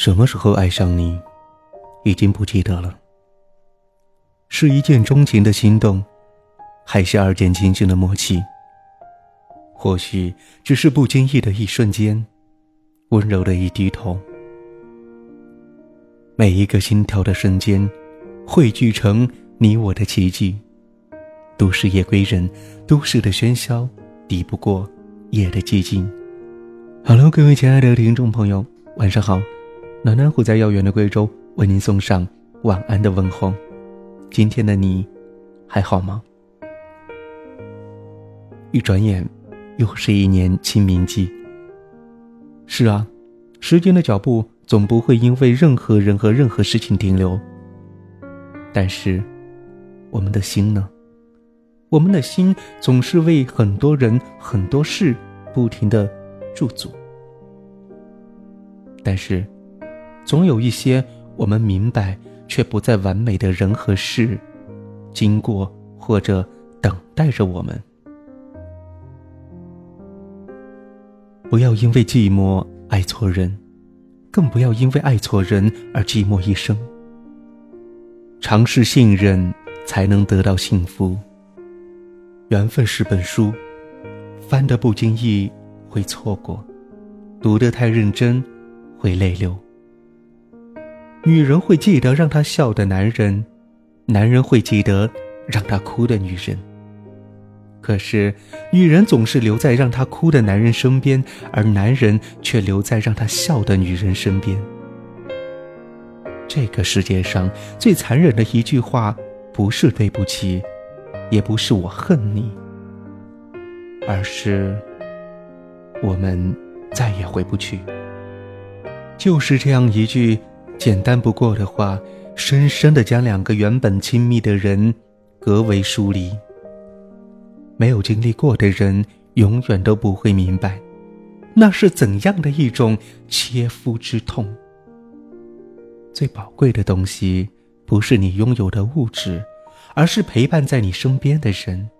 什么时候爱上你，已经不记得了。是一见钟情的心动，还是二见倾心的默契？或许只是不经意的一瞬间，温柔的一低头。每一个心跳的瞬间，汇聚成你我的奇迹。都市夜归人，都市的喧嚣抵不过夜的寂静。Hello，各位亲爱的听众朋友，晚上好。暖暖虎在遥远的贵州为您送上晚安的问候。今天的你还好吗？一转眼，又是一年清明季。是啊，时间的脚步总不会因为任何人和任何事情停留。但是，我们的心呢？我们的心总是为很多人、很多事不停的驻足。但是。总有一些我们明白却不再完美的人和事，经过或者等待着我们。不要因为寂寞爱错人，更不要因为爱错人而寂寞一生。尝试信任，才能得到幸福。缘分是本书，翻得不经意会错过，读得太认真会泪流。女人会记得让她笑的男人，男人会记得让她哭的女人。可是，女人总是留在让她哭的男人身边，而男人却留在让她笑的女人身边。这个世界上最残忍的一句话，不是对不起，也不是我恨你，而是我们再也回不去。就是这样一句。简单不过的话，深深的将两个原本亲密的人隔为疏离。没有经历过的人，永远都不会明白，那是怎样的一种切肤之痛。最宝贵的东西，不是你拥有的物质，而是陪伴在你身边的人。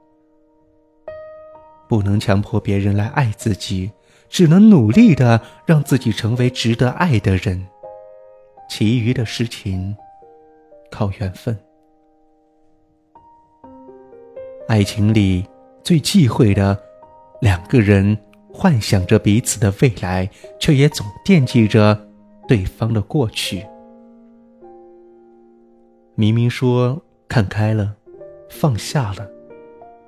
不能强迫别人来爱自己，只能努力的让自己成为值得爱的人。其余的事情，靠缘分。爱情里最忌讳的，两个人幻想着彼此的未来，却也总惦记着对方的过去。明明说看开了，放下了，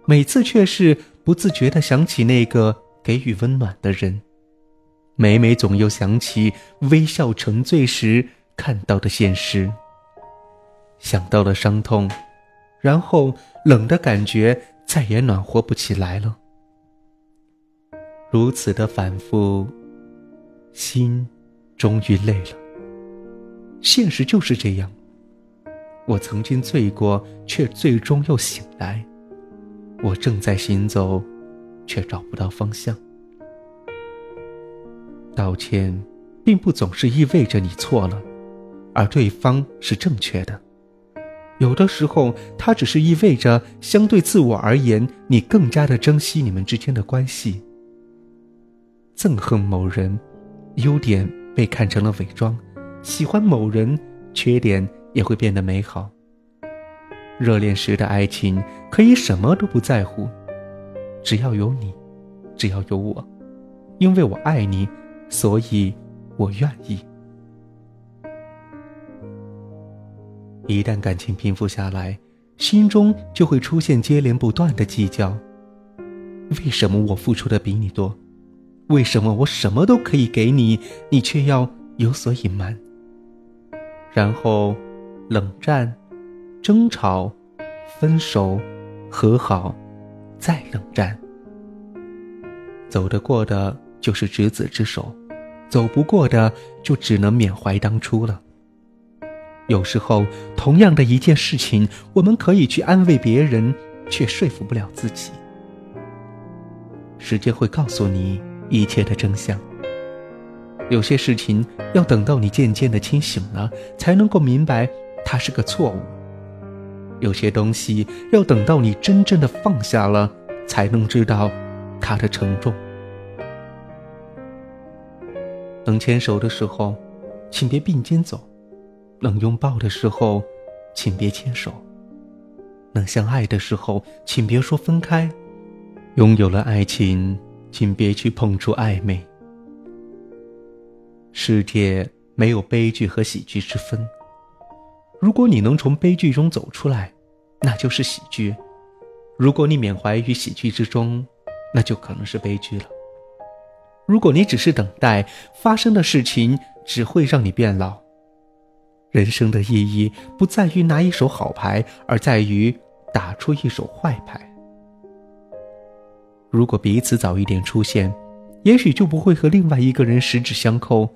每次却是不自觉的想起那个给予温暖的人，每每总又想起微笑沉醉时。看到的现实，想到了伤痛，然后冷的感觉再也暖和不起来了。如此的反复，心终于累了。现实就是这样，我曾经醉过，却最终又醒来。我正在行走，却找不到方向。道歉，并不总是意味着你错了。而对方是正确的，有的时候，它只是意味着相对自我而言，你更加的珍惜你们之间的关系。憎恨某人，优点被看成了伪装；喜欢某人，缺点也会变得美好。热恋时的爱情可以什么都不在乎，只要有你，只要有我，因为我爱你，所以我愿意。一旦感情平复下来，心中就会出现接连不断的计较。为什么我付出的比你多？为什么我什么都可以给你，你却要有所隐瞒？然后，冷战、争吵、分手、和好，再冷战。走得过的就是执子之手，走不过的就只能缅怀当初了。有时候，同样的一件事情，我们可以去安慰别人，却说服不了自己。时间会告诉你一切的真相。有些事情要等到你渐渐的清醒了，才能够明白它是个错误；有些东西要等到你真正的放下了，才能知道它的沉重。能牵手的时候。请别并肩走；能拥抱的时候，请别牵手；能相爱的时候，请别说分开。拥有了爱情，请别去碰触暧昧。世界没有悲剧和喜剧之分。如果你能从悲剧中走出来，那就是喜剧；如果你缅怀于喜剧之中，那就可能是悲剧了。如果你只是等待发生的事情，只会让你变老。人生的意义不在于拿一手好牌，而在于打出一手坏牌。如果彼此早一点出现，也许就不会和另外一个人十指相扣。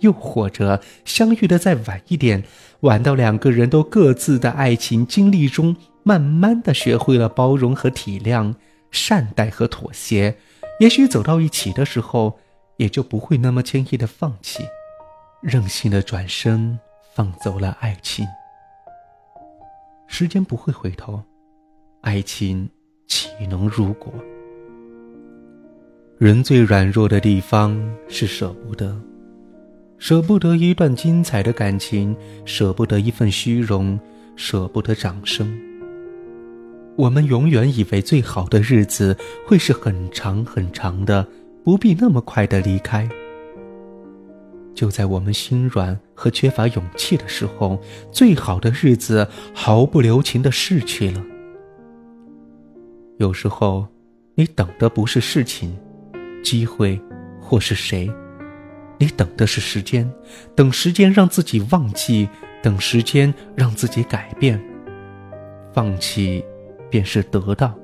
又或者相遇的再晚一点，晚到两个人都各自的爱情经历中，慢慢的学会了包容和体谅，善待和妥协，也许走到一起的时候，也就不会那么轻易的放弃，任性的转身放走了爱情。时间不会回头，爱情岂能如果？人最软弱的地方是舍不得。舍不得一段精彩的感情，舍不得一份虚荣，舍不得掌声。我们永远以为最好的日子会是很长很长的，不必那么快的离开。就在我们心软和缺乏勇气的时候，最好的日子毫不留情的逝去了。有时候，你等的不是事情、机会，或是谁。你等的是时间，等时间让自己忘记，等时间让自己改变。放弃，便是得到。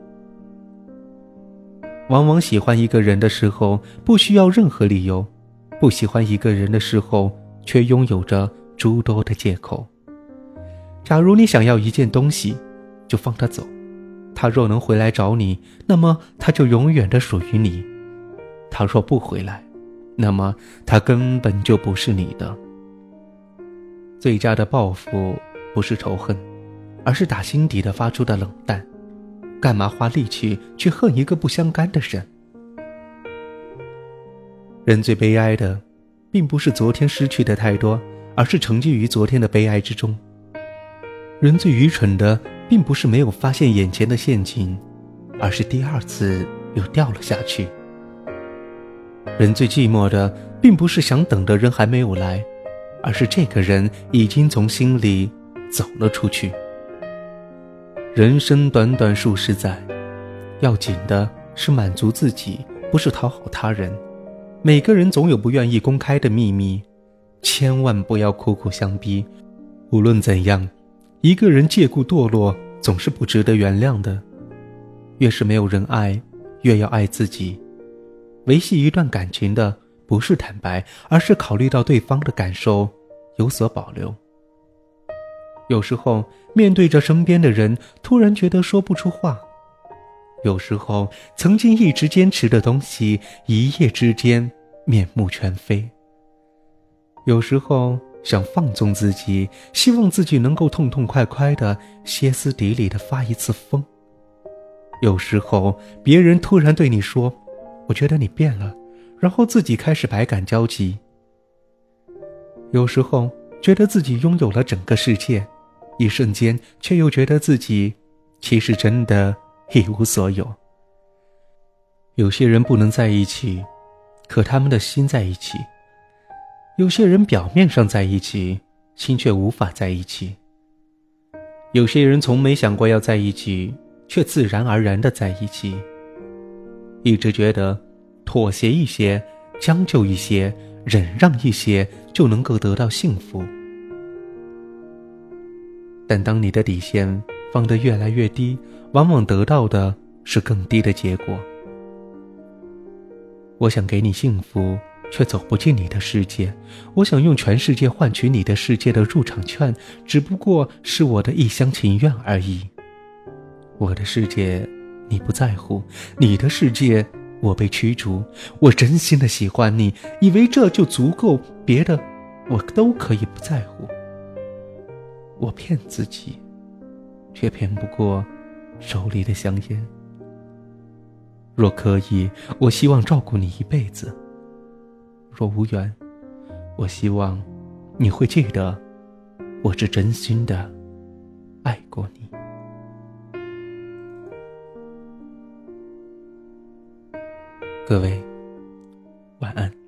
往往喜欢一个人的时候，不需要任何理由；不喜欢一个人的时候，却拥有着诸多的借口。假如你想要一件东西，就放他走。他若能回来找你，那么他就永远的属于你；他若不回来，那么，他根本就不是你的。最佳的报复不是仇恨，而是打心底的发出的冷淡。干嘛花力气去恨一个不相干的人？人最悲哀的，并不是昨天失去的太多，而是沉浸于昨天的悲哀之中。人最愚蠢的，并不是没有发现眼前的陷阱，而是第二次又掉了下去。人最寂寞的，并不是想等的人还没有来，而是这个人已经从心里走了出去。人生短短数十载，要紧的是满足自己，不是讨好他人。每个人总有不愿意公开的秘密，千万不要苦苦相逼。无论怎样，一个人借故堕落，总是不值得原谅的。越是没有人爱，越要爱自己。维系一段感情的不是坦白，而是考虑到对方的感受，有所保留。有时候面对着身边的人，突然觉得说不出话；有时候曾经一直坚持的东西，一夜之间面目全非；有时候想放纵自己，希望自己能够痛痛快快的、歇斯底里的发一次疯；有时候别人突然对你说。我觉得你变了，然后自己开始百感交集。有时候觉得自己拥有了整个世界，一瞬间却又觉得自己其实真的一无所有。有些人不能在一起，可他们的心在一起；有些人表面上在一起，心却无法在一起；有些人从没想过要在一起，却自然而然的在一起。一直觉得，妥协一些，将就一些，忍让一些，就能够得到幸福。但当你的底线放得越来越低，往往得到的是更低的结果。我想给你幸福，却走不进你的世界；我想用全世界换取你的世界的入场券，只不过是我的一厢情愿而已。我的世界。你不在乎你的世界，我被驱逐。我真心的喜欢你，以为这就足够，别的我都可以不在乎。我骗自己，却骗不过手里的香烟。若可以我希望照顾你一辈子。若无缘我希望你会记得我是真心的爱过你。各位晚安。